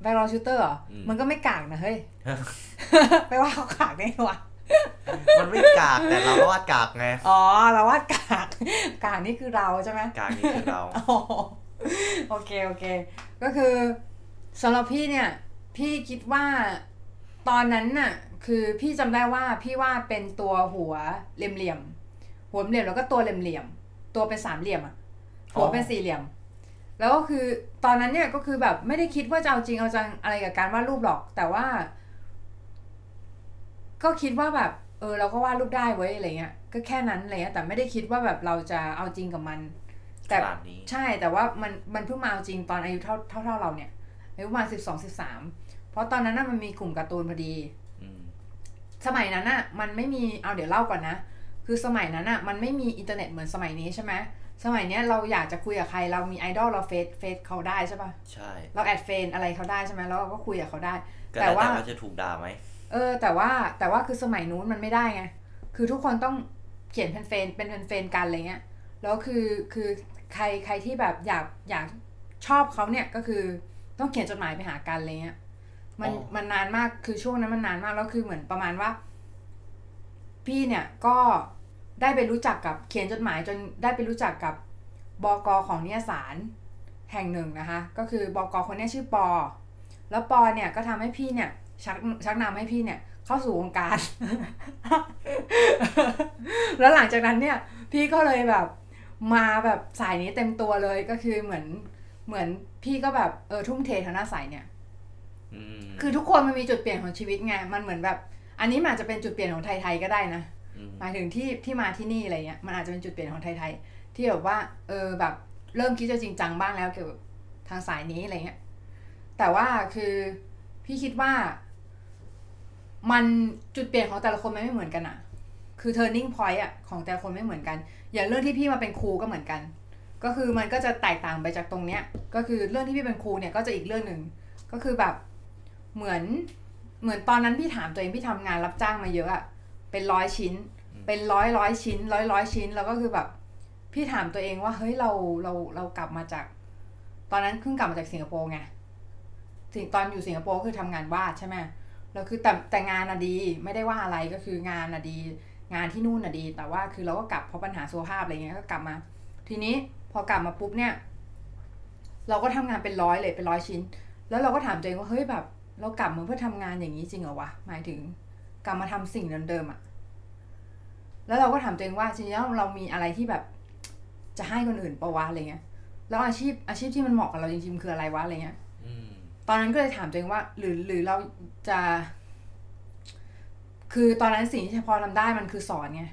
Black Rock Shooter เหรออืมมันก็ไม่กากนะเฮ้ย ไปว่าเขากากได้ไงวะมันไม่กากแต่เราก็วาดกากไง อ๋อเราว่ากาก กากนี่คือเราใช่ไหมกากนี่คือเราอ๋อโอเคโอเค ก็คือสำหรับพี่เนี่ย พี่คิดว่าตอนนั้นน่ะ คือพี่จำได้ว่าพี่วาดเป็นตัวหัวเหลี่ยมๆหัวเหลี่ยมแล้วก็ตัวเหลี่ยมๆตัวเป็นสามเหลี่ยมอะหัวเป็นสี่เหลี่ยม แล้วก็คือตอนนั้นเนี่ยก็คือแบบไม่ได้คิดว่าจะเอาจริงเอาจังอะไรกับการวาดรูปหรอก แต่ว่า ก็คิดว่าแบบ เออ เราก็วาดรูปได้เว้ยอะไรเงี้ยก็แค่นั้นอะไรเลยแต่ไม่ได้คิดว่าแบบเราจะเอาจริงกับมันแต่ขนาดนี้ใช่แต่ว่ามันมันเพิ่งมาเอาจริงตอนอายุเท่าเท่าเท่าเราเนี่ยอายุประมาณสิบสองสิบสามเพราะตอนนั้นน่ะมันมีกลุ่มการ์ตูนพอดีอืมสมัยนั้นน่ะ มันไม่มีเอาเดี๋ยวเล่าก่อนนะคือสมัยนั้นน่ะ มันไม่มีอินเทอร์เน็ตเหมือนสมัยนี้ใช่ไหม สมัยเนี้ยเราอยากจะคุยกับใครเรามีไอดอลเราเฟซเฟซเขาได้ใช่ปะใช่ เรา add friend อะไรเขาได้ใช่ไหมแล้วเราก็คุยกับเขาได้ก็แต่แล้วว่าแต่ว่าจะถูกด่าไหมเออ แต่ว่าแต่ว่าคือสมัยนู้นมันไม่ได้ไงคือทุกคนต้องเขียนเป็นเฟนเป็นเป็นเฟนกันอะไรเงี้ยแล้วคือคือใครใครที่แบบอยากอยากชอบเขาเนี่ยก็คือต้องเขียนจดหมายไปหากันอะไรเงี้ยมันอ๋อมันนานมากคือช่วงนั้นมันนานมากแล้วคือเหมือนประมาณว่า พี่เนี่ยก็ ได้ไปรู้จักกับเขียนจดหมายจนได้ไปรู้จักกับบอกอของนิยสารแห่งหนึ่งนะคะ ก็คือบอกอคนเนี้ยชื่อปอ แล้วปอเนี่ยก็ทำให้พี่เนี่ยชักชักนำให้พี่เนี่ยเข้าสู่วงการ แล้วหลังจากนั้นเนี่ยพี่ก็เลยแบบมาแบบสายนี้เต็มตัวเลยก็คือเหมือนเหมือนพี่ก็แบบเออทุ่มเททางหน้าสายเนี่ยอืมคือทุกคนมันมีจุดเปลี่ยนของชีวิตไง มันเหมือนแบบ อันนี้มันอาจจะเป็นจุดเปลี่ยนของไทยๆก็ได้นะม หมายถึงที่ที่มาที่นี่อะไรเงี้ยมันอาจจะเป็นจุดเปลี่ยนของไทยๆที่แบบว่า เออแบบเริ่มคิดจะจริงจังบ้างแล้วเกี่ยวกับทางสายนี้อะไรเงี้ยแต่ว่าคือพี่คิดว่า มันจุดเปลี่ยนของแต่ละคนมันไม่เหมือนกันอะคือ turning point อะของแต่ละคนไม่เหมือนกัน อย่างเรื่องที่พี่มาเป็นครูก็เหมือนกัน ก็คือมันก็จะแตกต่างไปจากตรงเนี้ย ก็คือเรื่องที่พี่เป็นครูเนี่ยก็จะอีกเรื่องหนึ่งก็คือแบบเหมือนเหมือนตอนนั้นพี่ถามตัวเองพี่ทำงานรับจ้างมาเยอะอะ เป็นร้อยชิ้น เป็นร้อยร้อยชิ้น ร้อยร้อยชิ้น แล้วก็คือแบบพี่ถามตัวเองว่าเฮ้ยเราเราเรากลับมาจาก ตอนนั้นเพิ่งกลับมาจากสิงคโปร์ไงสิ่งตอนอยู่สิงคโปร์คือทำงานวาดใช่ไหมแล้วคือแต่แต่งานอะดีไม่ได้ว่าอะไรก็คืองานอะดี งานที่นู่นอะดี แต่ว่าคือเราก็กลับเพราะปัญหาสุขภาพอะไรเงี้ยก็กลับมา ทีนี้พอกลับมาปุ๊บเนี่ย เราก็ทำงานเป็นร้อยเลยเป็นร้อยชิ้น แล้วเราก็ถามตัวเองว่าเฮ้ยแบบ เรากลับมาเพื่อทำงานอย่างนี้จริงเหรอวะหมายถึง กลับมาทำสิ่งเดิมๆอะแล้วเราก็ถามตัวเองว่าจริงๆแล้วเรามีอะไรที่แบบ จะให้คนอื่นปะวะอะไรเงี้ย แล้วอาชีพอาชีพที่มันเหมาะกับเราจริงๆคืออะไรวะอะไรเงี้ยอืมตอนนั้นก็เลยถามตัวเองว่า หรือหรือเราจะ คือตอนนั้นสิ่งที่พอทำได้มันคือสอนไง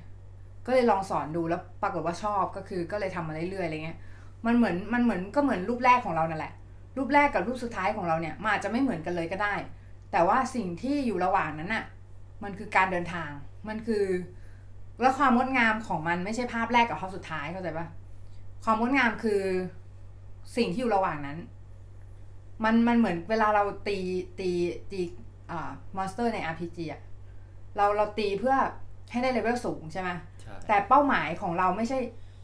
ก็เลยลองสอนดูแล้วปรากฏว่าชอบก็คือก็เลยทำมาเรื่อยๆอะไรเงี้ย มันเหมือนมันเหมือนก็เหมือนรูปแรกของเรานั่นแหละ รูปแรกกับรูปสุดท้ายของเราเนี่ยมันอาจจะไม่เหมือนกันเลยก็ได้ แต่ว่าสิ่งที่อยู่ระหว่างนั้นน่ะ มันคือการเดินทาง มันคือ แล้วความงดงามของมันไม่ใช่ภาพแรกกับภาพสุดท้ายเข้าใจปะความงดงามคือสิ่งที่อยู่ระหว่างนั้น มันมันเหมือนเวลาเราตีตีตีอ่ามอนสเตอร์ใน RPG อะเราเราตีเพื่อให้ได้เลเวลสูงใช่ไหมใช่แต่เป้าหมายของเราไม่ใช่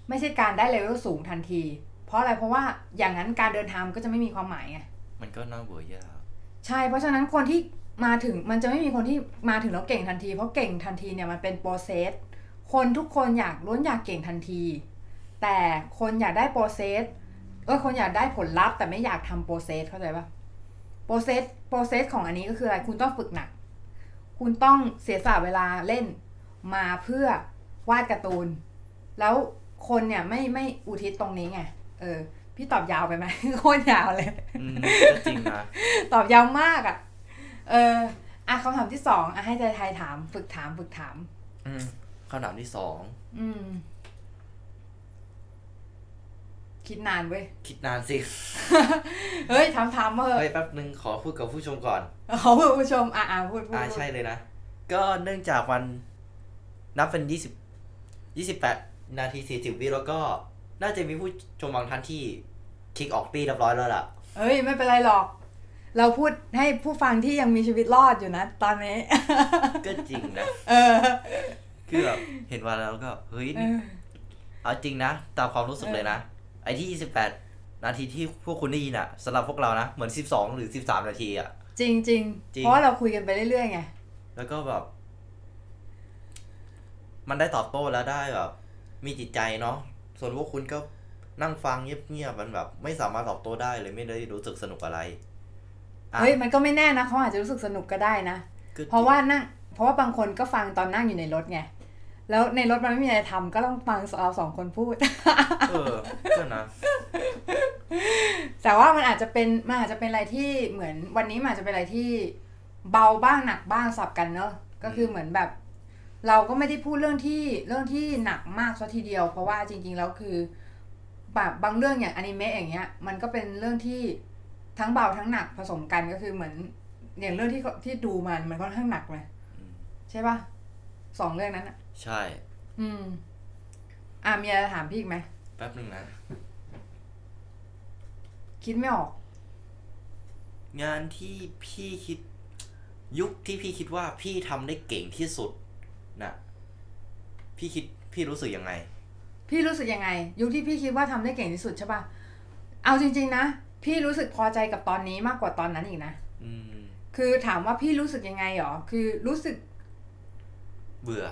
ไม่ใช่การได้เลเวลสูงทันที เพราะอะไรเพราะว่าอย่างนั้นการเดินทางก็จะไม่มีความหมายไงมันก็น่าเบื่อยากใช่ เพราะฉะนั้นคนที่ มาถึงมันจะไม่มีคนที่มาถึงแล้วเก่งทันที เพราะเก่งทันทีเนี่ยมันเป็น process คนทุกคนอยากล้วนอยากเก่งทันที แต่คนอยากได้ process เออคนอยากได้ผลลัพธ์แต่ไม่อยากทำ process เข้าใจปะ process process ของอันนี้ก็คืออะไรคุณต้องฝึกหนัก คุณต้องเสียสละเวลาเล่นมาเพื่อวาดการ์ตูน แล้วคนเนี่ยไม่ไม่อุทิศตรงนี้ไงเออ พี่ตอบยาวไปไหมโคตรยาวเลยอืมก็จริงนะ ตอบยาวมากอะ่ะ เอออะคำถามที่สองอะให้ใจไทยถาม ฝึกถามฝึกถาม อืมคำถามที่สองอืม คิดนานเว้ย คิดนานสิ เฮ้ยถามถามมาเถเฮ้ยอะแป๊บนึงขอพูดกับผู้ชมก่อน ขอคุณผู้ชม อะอะพูดพูดอ่าพูดใช่เลยนะ ก็เนื่องจากวันนับเป็นยี่สิบยี่สิบแปดนาทีสี่สิบวิแล้วก็น่าจะมีผู้ชมบางท่านที่คลิกออกปีเรียบร้อยแล้วล่ะ เฮ้ย ไม่เป็นไรหรอก เราพูดให้ผู้ฟังที่ยังมีชีวิตรอดอยู่นะ ตอนนี้ ก็จริงนะเออ คือแบบเห็นวันแล้วก็ เฮ้ยเอนี่อเอาจริงนะ ตามความรู้สึกเลยนะ ไอ้ที่ยี่สิบแปดนาทีที่พวกคุณได้ยินอะสำหรับพวกเรานะ เหมือนสิบสองหรือสิบสามนาทีอะจริงจริงจริงเพราะว่าเราคุยกันไปเรื่อยๆไง แล้วก็แบบ มันได้ตอบโต้แล้วได้แบบมีจิตใจเนาะส่วนพวกคุณก็นั่งฟังเงียบๆมันแบบ ไม่สามารถตอบโต้ได้เลยไม่ได้รู้สึกสนุกอะไรอะ เฮ้ยมันก็ไม่แน่นะเขาอาจจะรู้สึกสนุกก็ได้นะก็จงเพราะว่านั่งเพราะว่าบางคนก็ฟังตอนนั่งอยู่ในรถไงแล้วในรถมันไม่มีอะไรทำก็ต้องฟังเราสองคนพูด เออก็นะ แต่ว่ามันอาจจะเป็นมันอาจจะเป็นอะไรที่เหมือนวันนี้มันอาจจะเป็นอะไรที่เบาบ้างหนักบ้างสับกันเนอะก็คือเหมือนแบบ เราก็ไม่ได้พูดเรื่องที่เรื่องที่หนักมากซะทีเดียว เพราะว่าจริง ๆ แล้วคือแบบบางเรื่องอย่างอนิเมะอย่างเงี้ย มันก็เป็นเรื่องที่ ทั้งเบาทั้งหนักผสมกันก็คือเหมือน อย่างเรื่องที่ที่ดูมันมันค่อนข้างหนักเลยอืมใช่ปะสองเรื่องนั้นอะ ใช่ อืม อะมีอะไรถามพี่อีกไหมแป๊บหนึ่งนะ คิดไม่ออก งานที่พี่คิด ยุคที่พี่คิดว่าพี่ทำได้เก่งที่สุดน่ะพี่คิดพี่รู้สึกยังไง พี่รู้สึกยังไง ยุคที่พี่คิดว่าทำได้เก่งที่สุดใช่ปะเอาจริง ๆ นะ พี่รู้สึกพอใจกับตอนนี้มากกว่าตอนนั้นอีกนะอืมคือถามว่าพี่รู้สึกยังไงหรอ คือรู้สึก เบื่อ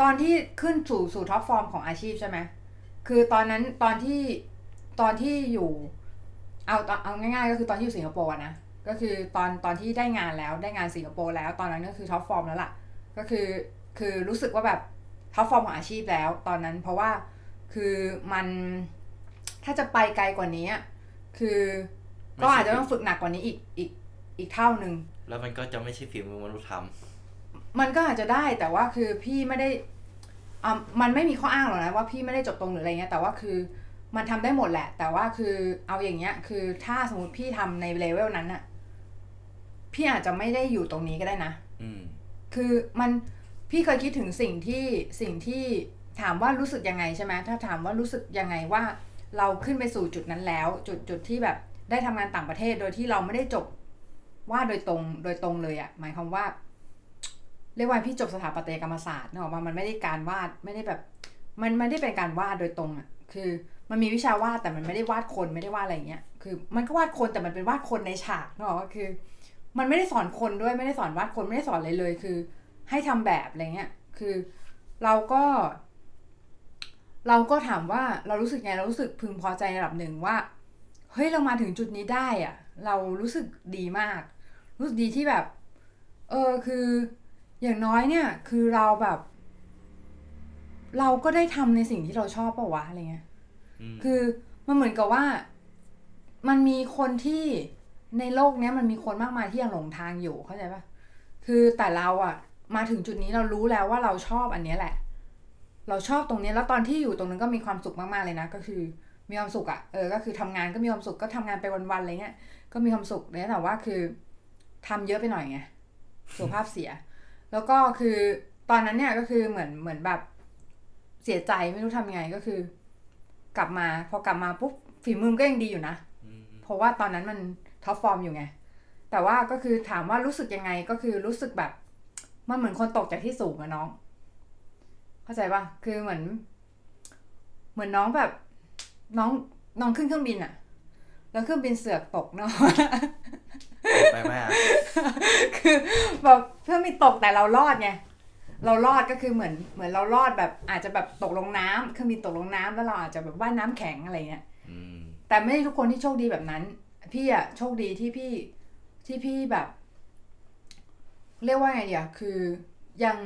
ตอนที่ขึ้นสู่สู่ท็อปฟอร์มของอาชีพใช่ไหมคือตอนนั้นตอนที่ตอนที่อยู่ เอาตอนเอาง่ายๆ ก็คือตอนที่อยู่สิงคโปร์อะนะก็คือตอนตอนที่ได้งานแล้วได้งานสิงคโปร์แล้วตอนนั้นก็คือท็อปฟอร์มแล้วล่ะ ก็คือคือรู้สึกว่าแบบท็อปฟอร์มของอาชีพแล้ว ตอนนั้นเพราะว่าคือมันถ้าจะไปไกลกว่านี้อะ คือไม่ก็ใช่อาจจะต้องฝึกหนักกว่านี้อีกอีกอีกเท่าหนึ่งแล้วมันก็จะไม่ใช่ฝีมือมนุษย์ทมันก็อาจจะได้แต่ว่าคือพี่ไม่ได้อ่ามันไม่มีข้ออ้างหรอกนะว่าพี่ไม่ได้จบตรงหรืออะไรเงี้ยแต่ว่าคือมันทำได้หมดแหละ แต่ว่าคือเอาอย่างเงี้ย คือถ้าสมมติพี่ทำในเลเวลนั้นน่ะพี่อาจจะไม่ได้อยู่ตรงนี้ก็ได้นะำอืมคือมันพี่เคยคิดถึงสิ่งที่สิ่งที่ถามว่ารู้สึกยังไงใช่ไหมถ้าถามว่ารู้สึกยังไงว่า เราขึ้นไปสู่จุดนั้นแล้ว จุดจุดที่แบบได้ทำงานต่างประเทศโดยที่เราไม่ได้จบวาดโดยตรงโดยตรงเลยอะ่ะหมายความว่า เรียกว่าพี่จบสถาปัตยกรรมศาสตร์เนอะว่ามันไม่ได้การวาดไม่ได้แบบ มันไม่ได้เป็นการวาดโดยตรงอะ่ะคือมันมีวิชาวาดแต่มันไม่ได้วาดคนไม่ได้วาดอะไรเงี้ยคือ มันก็วาดคนแต่มันเป็นวาดคนในฉากเนอะคือ มันไม่ได้สอนคนด้วยไม่ได้สอนวาดคนไม่ได้สอนอะไรเลย คือ ให้ทำแบบอะไรเงี้ยคือ เราก็ เราก็ถามว่าเรารู้สึกไงเรารู้สึกพึงพอใจในระดับหนึ่งว่าเฮ้ยเรามาถึงจุดนี้ได้อะเรารู้สึกดีมาก รู้สึกดีที่แบบ เออคืออย่างน้อยเนี่ยคือเราแบบ เราก็ได้ทำในสิ่งที่เราชอบปะวะอะไรเงี้ยคือมันเหมือนกับว่า มันมีคนที่ในโลกเนี้ยมันมีคนมากมายที่ยังหลงทางอยู่เข้าใจปะคือแต่เราอะมาถึงจุดนี้เรารู้แล้วว่าเราชอบอันนี้แหละ เราชอบตรงเนี้ยแล้วตอนที่อยู่ตรงนั้นก็มีความสุขมากๆเลยนะ ก็คือมีความสุขอะเออก็คือทำงานก็มีความสุขก็ทำงานไปวันๆอะไรเงี้ยก็มีความสุขเนี่ยแต่ว่าคือทำเยอะไปหน่อยไงสุขภาพเสีย แล้วก็คือตอนนั้นเนี่ยก็คือเหมือนเหมือนแบบเสียใจไม่รู้ทำยังไงก็คือ กลับมาพอกลับมาปุ๊บฝีมือมันก็ยังดีอยู่นะอืมเพราะว่าตอนนั้นมันท็อปฟอร์มอยู่ไง แต่ว่าก็คือถามว่ารู้สึกยังไงก็คือรู้สึกแบบ มันเหมือนคนตกจากที่สูงอะน้อง เข้าใจปะคือเหมือน เหมือนน้องแบบน้องน้องขึ้นเครื่องบินอะแล้วเครื่องบินเสือกตกเนาะไปไหมอะคือแบบเพื่อนมีตกแต่เรารอดไงเรารอดก็คือเหมือนเหมือนเรารอดแบบอาจจะแบบตกลงน้ำเครื่องบินตกลงน้ำแล้วเราอาจจะแบบว่ายน้ำแข็งอะไรเงี้ยอืมแต่ไม่ได้ทุกคนที่โชคดีแบบนั้น พี่อะโชคดีที่พี่ที่พี่แบบ เรียกว่าไงเดียคือยัง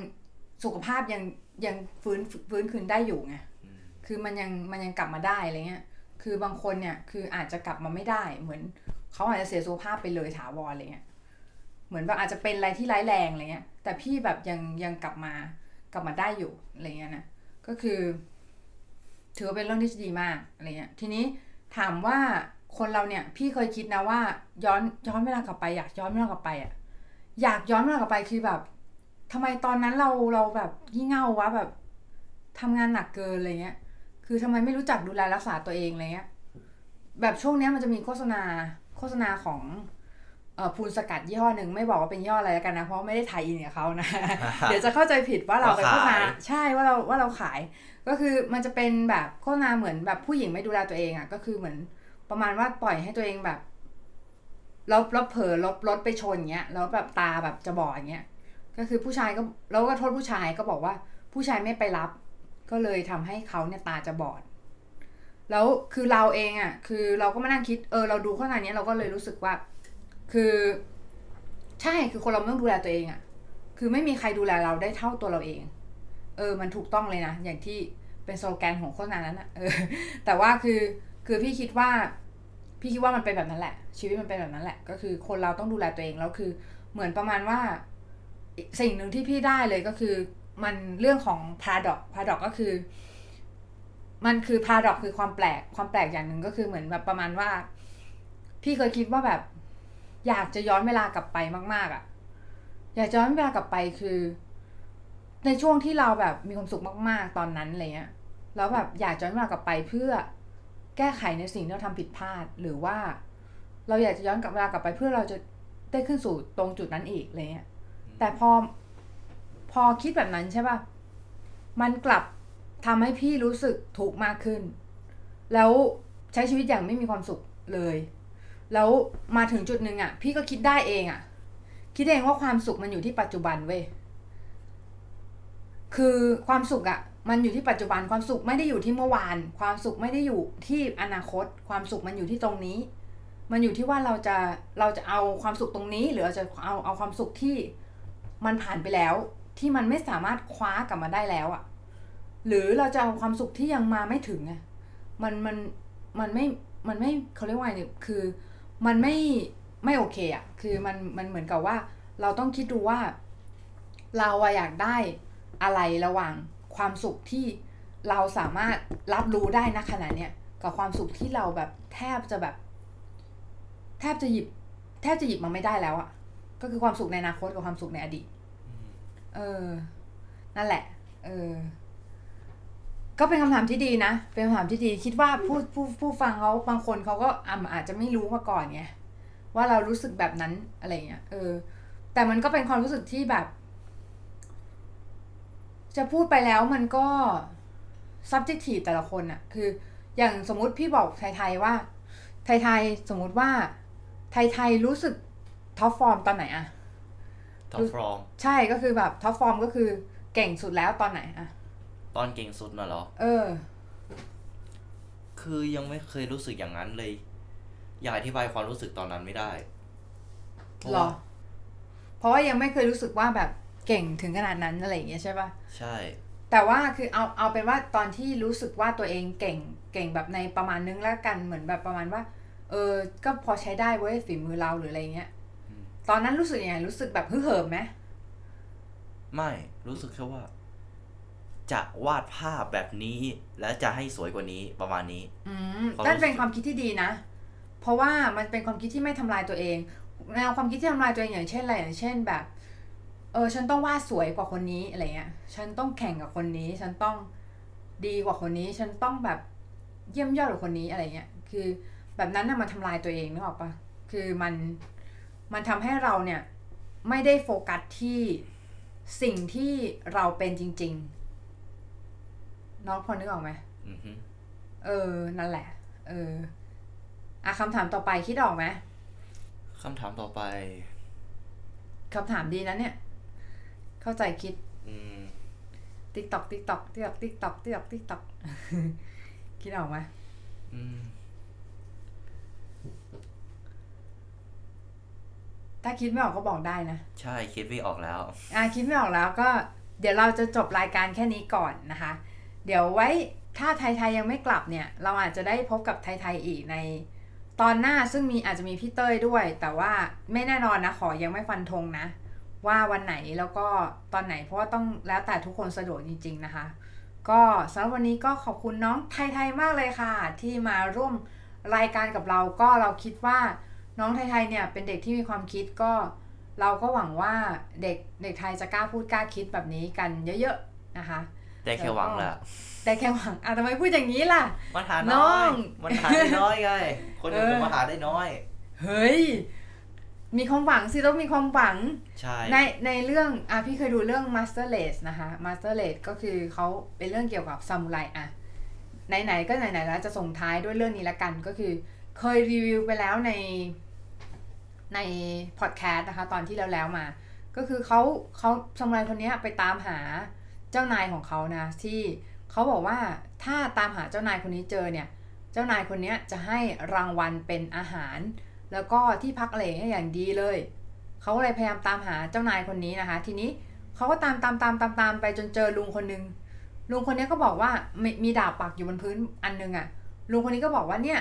สุขภาพยัง ยังฟื้นฟื้นคืนได้อยู่ไงคือมันยังมันยังกลับมาได้อะไรเงี้ย คือบางคนเนี่ยคืออาจจะกลับมาไม่ได้ เหมือนเขาอาจจะเสียสุขภาพไปเลยถาวรอะไรเงี้ย เหมือนแบบอาจจะเป็นอะไรที่ร้ายแรงอะไรเงี้ย แต่พี่แบบยังยังกลับมากลับมาได้อยู่อะไรเงี้ยนะ ก็คือ ถือว่าเป็นเรื่องที่ดีมากอะไรเงี้ย ทีนี้ถามว่าคนเราเนี่ย พี่เคยคิดนะว่าย้อนย้อนเวลากลับไป อยากย้อนเวลากลับไปอะอยากย้อนเวลากลับไปคือแบบ ทำไมตอนนั้นเราเราแบบยี่เง่าวะแบบทำงานหนักเกินอะไรเงี้ย คือทำไมไม่รู้จักดูแลรักษาตัวเองอะไรเงี้ย แบบช่วงเนี้ยมันจะมีโฆษณาโฆษณาของเอ่อพูนสกัดยี่ห้อหนึ่งไม่บอกว่าเป็นยี่ห้ออะไรแล้วกันนะเพราะว่าไม่ได้ไทยอินกับเขานะ เดี๋ยวจะเข้าใจผิดว่าเราไปโฆษณาว่าขายใช่ว่าเราว่าเราขาย ก็คือมันจะเป็นแบบโฆษณาเหมือนแบบผู้หญิงไม่ดูแลตัวเองอะ่ะ ก็คือเหมือนประมาณว่าปล่อยให้ตัวเองแบบแล้วแล้วเผลอรถรถไปชนเงี้ยแล้วแบบตาแบบจะบอดเงี้ย ก็คือผู้ชายก็แล้วก็โทษผู้ชายก็บอกว่าผู้ชายไม่ไปรับ ก็เลยทำให้เขาเนี่ยตาจะบอด แล้วคือเราเองอะ่ะ คือเราก็มานั่งคิดเออเราดูโฆษณานี้เราก็เลยรู้สึกว่า คือ ใช่คือคนเราต้องดูแลตัวเองอะ่ะ คือไม่มีใครดูแลเราได้เท่าตัวเราเอง เออ มันถูกต้องเลยนะอย่างที่เป็นสโลแกนของโฆษณานั้นอะเออ แต่ว่าคือคือพี่คิดว่า พี่คิดว่ามันเป็นแบบนั้นแหละ ชีวิตมันเป็นแบบนั้นแหละ ก็คือคนเราต้องดูแลตัวเองแล้วคือเหมือนประมาณว่า สิ่งหนึ่งที่พี่ได้เลยก็คือมันเรื่องของพาดอกพาดอกก็คือ มันคือพาดอกคือความแปลกความแปลกอย่างหนึ่งก็คือเหมือนแบบประมาณว่า พี่เคยคิดว่าแบบ อยากจะย้อนเวลากลับไปมาก ๆอะ่ะ อยากจะย้อนเวลากลับไปคือ ในช่วงที่เราแบบมีความสุขมากๆ ตอนนั้นอะไรเงี้ยแล้วแบบอยากจะย้อนเวลากลับไปเพื่อแก้ไขในสิ่งที่เราทำผิดพลาดหรือว่า เราอยากจะย้อนกลับเวลากลับไปเพื่อเราจะได้ขึ้นสู่ตรงจุดนั้นอีกอะไรเงี้ย แต่พอพอคิดแบบนั้นใช่ป่ะ มันกลับทำให้พี่รู้สึกทุกมากขึ้น แล้วใช้ชีวิตอย่างไม่มีความสุขเลย แล้วมาถึงจุดหนึ่งอะ พี่ก็คิดได้เองอะ คิดเองว่าความสุขมันอยู่ที่ปัจจุบันเว้ย คือความสุขอะ มันอยู่ที่ปัจจุบัน ความสุขไม่ได้อยู่ที่เมื่อวาน ความสุขไม่ได้อยู่ที่อนาคต ความสุขมันอยู่ที่ตรงนี้ มันอยู่ที่ว่าเราจะเราจะเอาความสุขตรงนี้ หรือเราจะเอาเอาความสุขที่ มันผ่านไปแล้วที่มันไม่สามารถคว้ากลับมาได้แล้วอะ่ะหรือเราจะเอาความสุขที่ยังมาไม่ถึงไงมันมันมันไม่มันไม่เขาเรียกว่าไงเนี่ยคือมันไม่ไม่โอเคอะ่ะคือมันมันเหมือนกับว่า เราต้องคิดดูว่า เราอะอยากได้อะไรระหว่างความสุขที่เราสามารถรับรู้ได้นะขณะเนี้ยกับความสุขที่เราแบบแทบจะแบบ แทบจะหยิบ แทบจะหยิบมาไม่ได้แล้วอะ ก็คือความสุขในอนาคตกับความสุขในอดีต เออ นั่นแหละ เออ ก็เป็นคำถามที่ดีนะ เป็นคำถามที่ดี คิดว่าผู้ผู้ผู้ฟังเขาบางคนเขาก็อ่าอาจจะไม่รู้มาก่อนไงว่าเรารู้สึกแบบนั้นอะไรเงี้ย เออ แต่มันก็เป็นความรู้สึกที่แบบ จะพูดไปแล้วมันก็ subjective แต่ละคนอะคือ อย่างสมมุติพี่บอกไทยๆว่า ไทยๆสมมุติว่า ไทยๆรู้สึก ท็อปฟอร์มตอนไหนอะท็อปฟอร์มใช่ก็คือแบบท็อปฟอร์มก็คือเก่งสุดแล้วตอนไหนอะตอนเก่งสุดน่ะเหรอ เออ คือยังไม่เคยรู้สึกอย่างนั้นเลย อยากอธิบายความรู้สึกตอนนั้นไม่ได้เพราะหรอว่าเพราะว่ายังไม่เคยรู้สึกว่าแบบเก่งถึงขนาดนั้นอะไรอย่างเงี้ยใช่ปะใช่ แต่ว่าคือเอาเอาเป็นว่าตอนที่รู้สึกว่าตัวเองเก่งเก่งแบบในประมาณนึงแล้วกันเหมือนแบบประมาณว่า เออ ก็พอใช้ได้เว้ยฝีมือเราหรืออะไรเงี้ย ตอนนั้นรู้สึกยังไงรู้สึกแบบฮึ่เหิมไหมไม่รู้สึกแค่ว่า จะวาดภาพแบบนี้ และจะให้สวยกว่านี้ประมาณนี้ อืมความรู้สึกนั่นเป็นความคิดที่ดีนะ เพราะว่ามันเป็นความคิดที่ไม่ทำลายตัวเองแนวความคิดที่ทำลายตัวเองอย่างเช่นอะไรอย่างเช่นแบบ เออ ฉันต้องวาดสวยกว่าคนนี้อะไรเงี้ย ฉันต้องแข่งกับคนนี้ ฉันต้องดีกว่าคนนี้ ฉันต้องแบบเยี่ยมยอดกว่าคนนี้อะไรเงี้ย คือแบบนั้นน่ะมันทำลายตัวเองนึกออกปะคือมัน มันทำให้เราเนี่ยไม่ได้โฟกัสที่สิ่งที่เราเป็นจริงๆน้องพอนึกออกไหมอือฮึเออ นั่นแหละ เอออะคำถามต่อไปคิดออกไหมคำถามต่อไปคำถามดีนะเนี่ย เข้าใจคิดอืมติ๊กตอกติ๊กตอกติ๊กตอกติ๊กตอกติ๊กตอกติ๊กตอกคิดออกไหมอืม ถ้าคิดไม่ออกก็บอกได้นะ ใช่คิดไม่ออกแล้ว อะคิดไม่ออกแล้วก็เดี๋ยวเราจะจบรายการแค่นี้ก่อนนะคะ เดี๋ยวไว้ถ้าไทยไทยยังไม่กลับเนี่ย เราอาจจะได้พบกับไทยไทยอีกในตอนหน้าซึ่งมีอาจจะมีพี่เต้ยด้วย แต่ว่าไม่แน่นอนนะขอยังไม่ฟันธงนะ ว่าวันไหนแล้วก็ตอนไหนเพราะว่าต้องแล้วแต่ทุกคนสะดวกจริง ๆนะคะ ก็สำหรับวันนี้ก็ขอบคุณน้องไทยไทยมากเลยค่ะ ที่มาร่วมรายการกับเราก็เราคิดว่า น้องไทยไทยเนี่ยเป็นเด็กที่มีความคิดก็ เราก็หวังว่าเด็กเด็กไทยจะกล้าพูดกล้าคิดแบบนี้กันเยอะๆนะคะได้แค่หวังแหละแต่แค่หวังอะทำไมพูดอย่างนี้ล่ะมันหาน้น้อองยมันหาได้น้อยไงคนอื่นเออจะมาหาได้น้อย เฮ้ยมีความหวังสิต้องมีความหวังใช่ในในเรื่องอะพี่เคยดูเรื่อง Master Race นะคะ Master Race ก็คือเขาเป็นเรื่องเกี่ยวกับซามูไรอะไหนๆก็ไหนๆแล้วจะส่งท้ายด้วยเรื่องนี้ละกันก็คือ เคยรีวิวไปแล้วในในพอดแคสต์นะคะ ตอนที่แล้วแล้วมา ก็คือเขาเขาซามูไรคนนี้ไปตามหาเจ้านายของเขานะที่เขาบอกว่าถ้าตามหาเจ้านายคนนี้เจอเนี่ย เจ้านายคนนี้จะให้รางวัลเป็นอาหาร แล้วก็ที่พักอะไรให้อย่างดีเลยเขาเลยพยายามตามหาเจ้านายคนนี้นะคะ ทีนี้เขาก็ตามตามตามตามตามไปจนเจอลุงคนนึงลุงคนนี้ก็บอกว่ามีมีดาบปักอยู่บนพื้นอันนึงอะ่ะลุงคนนี้ก็บอกว่าเนี่ย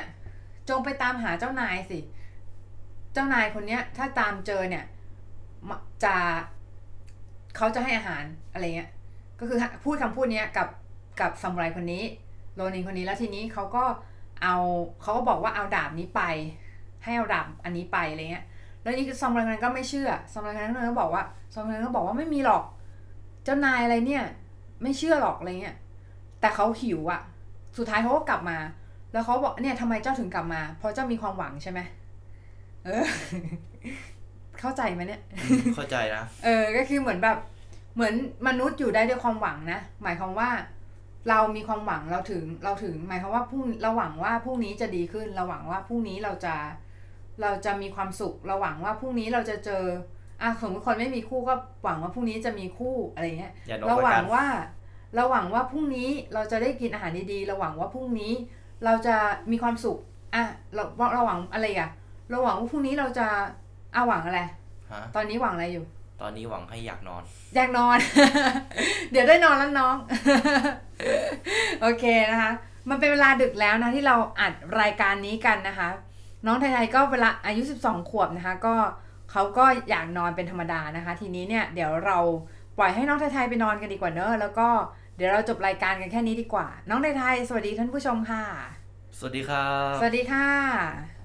จงไปตามหาเจ้านายสิ เจ้านายคนเนี้ย ถ้าตามเจอเนี่ยจะเขาจะให้อาหารอะไรเงี้ย ก็คือพูดคำพูดเนี้ยกับกับซามูไรคนนี้โรนินคนนี้แล้วทีนี้เขาก็เอาเขาก็บอกว่าเอาดาบนี้ไป ให้เอาดาบอันนี้ไปอะไรเงี้ย แล้วนี่คือซามูไรนั้นก็ไม่เชื่อซามูไรนนั้นก็บอกว่าซามูไรนั้นก็บอกว่าไม่มีหรอก เจ้านายอะไรเนี่ย ไม่เชื่อหรอกอะไรเงี้ย แต่เขาหิวอะสุดท้ายเขาก็กลับมา แล้วเขาบอกเนี่ยทำไมเจ้าถึงกลับมา เพราะเจ้ามีความหวังใช่ไหมเออ เข้าใจไหมเนี่ย เข้าใจนะ เออ ก็คือเหมือนแบบ เหมือนมนุษย์อยู่ได้ด้วยความหวังนะ หมายความว่า เรามีความหวังเราถึง เราถึง หมายความว่าพรุ่งเราหวังว่าพรุ่งนี้จะดีขึ้น เราหวังว่าพรุ่งนี้เราจะ เราจะมีความสุข เราหวังว่าพรุ่งนี้เราจะเจออะสมมติคนไม่มีคู่ก็หวังว่าพรุ่งนี้จะมีคู่อะไรเงี้ยอย่านกเราละหวักังนว่า เราหวังว่าพรุ่งนี้เราจะได้กินอาหารดีๆ เราหวังว่าพรุ่งนี้ เราจะมีความสุขอะเราเราหวังอะไรอะ เราหวังว่าพรุ่งนี้เราจะอะหวังอะไรฮะตอนนี้หวังอะไรอยู่ ตอนนี้หวังให้อยากนอน อยากนอน เดี๋ยวได้นอนแล้วน้อง โอเคนะคะ มันเป็นเวลาดึกแล้วนะที่เราอัดรายการนี้กันนะคะ น้องไทยๆก็เวลาอายุ 12 ขวบนะคะ ก็เขาก็อยากนอนเป็นธรรมดานะคะ ทีนี้เนี่ยเดี๋ยวเราปล่อยให้น้องไทยๆไปนอนกันดีกว่าเนอะแล้วก็เดี๋ยวเราจบรายการกันแค่นี้ดีกว่า น้องไทยๆสวัสดีท่านผู้ชมค่ะ สวัสดีครับ สวัสดีค่ะ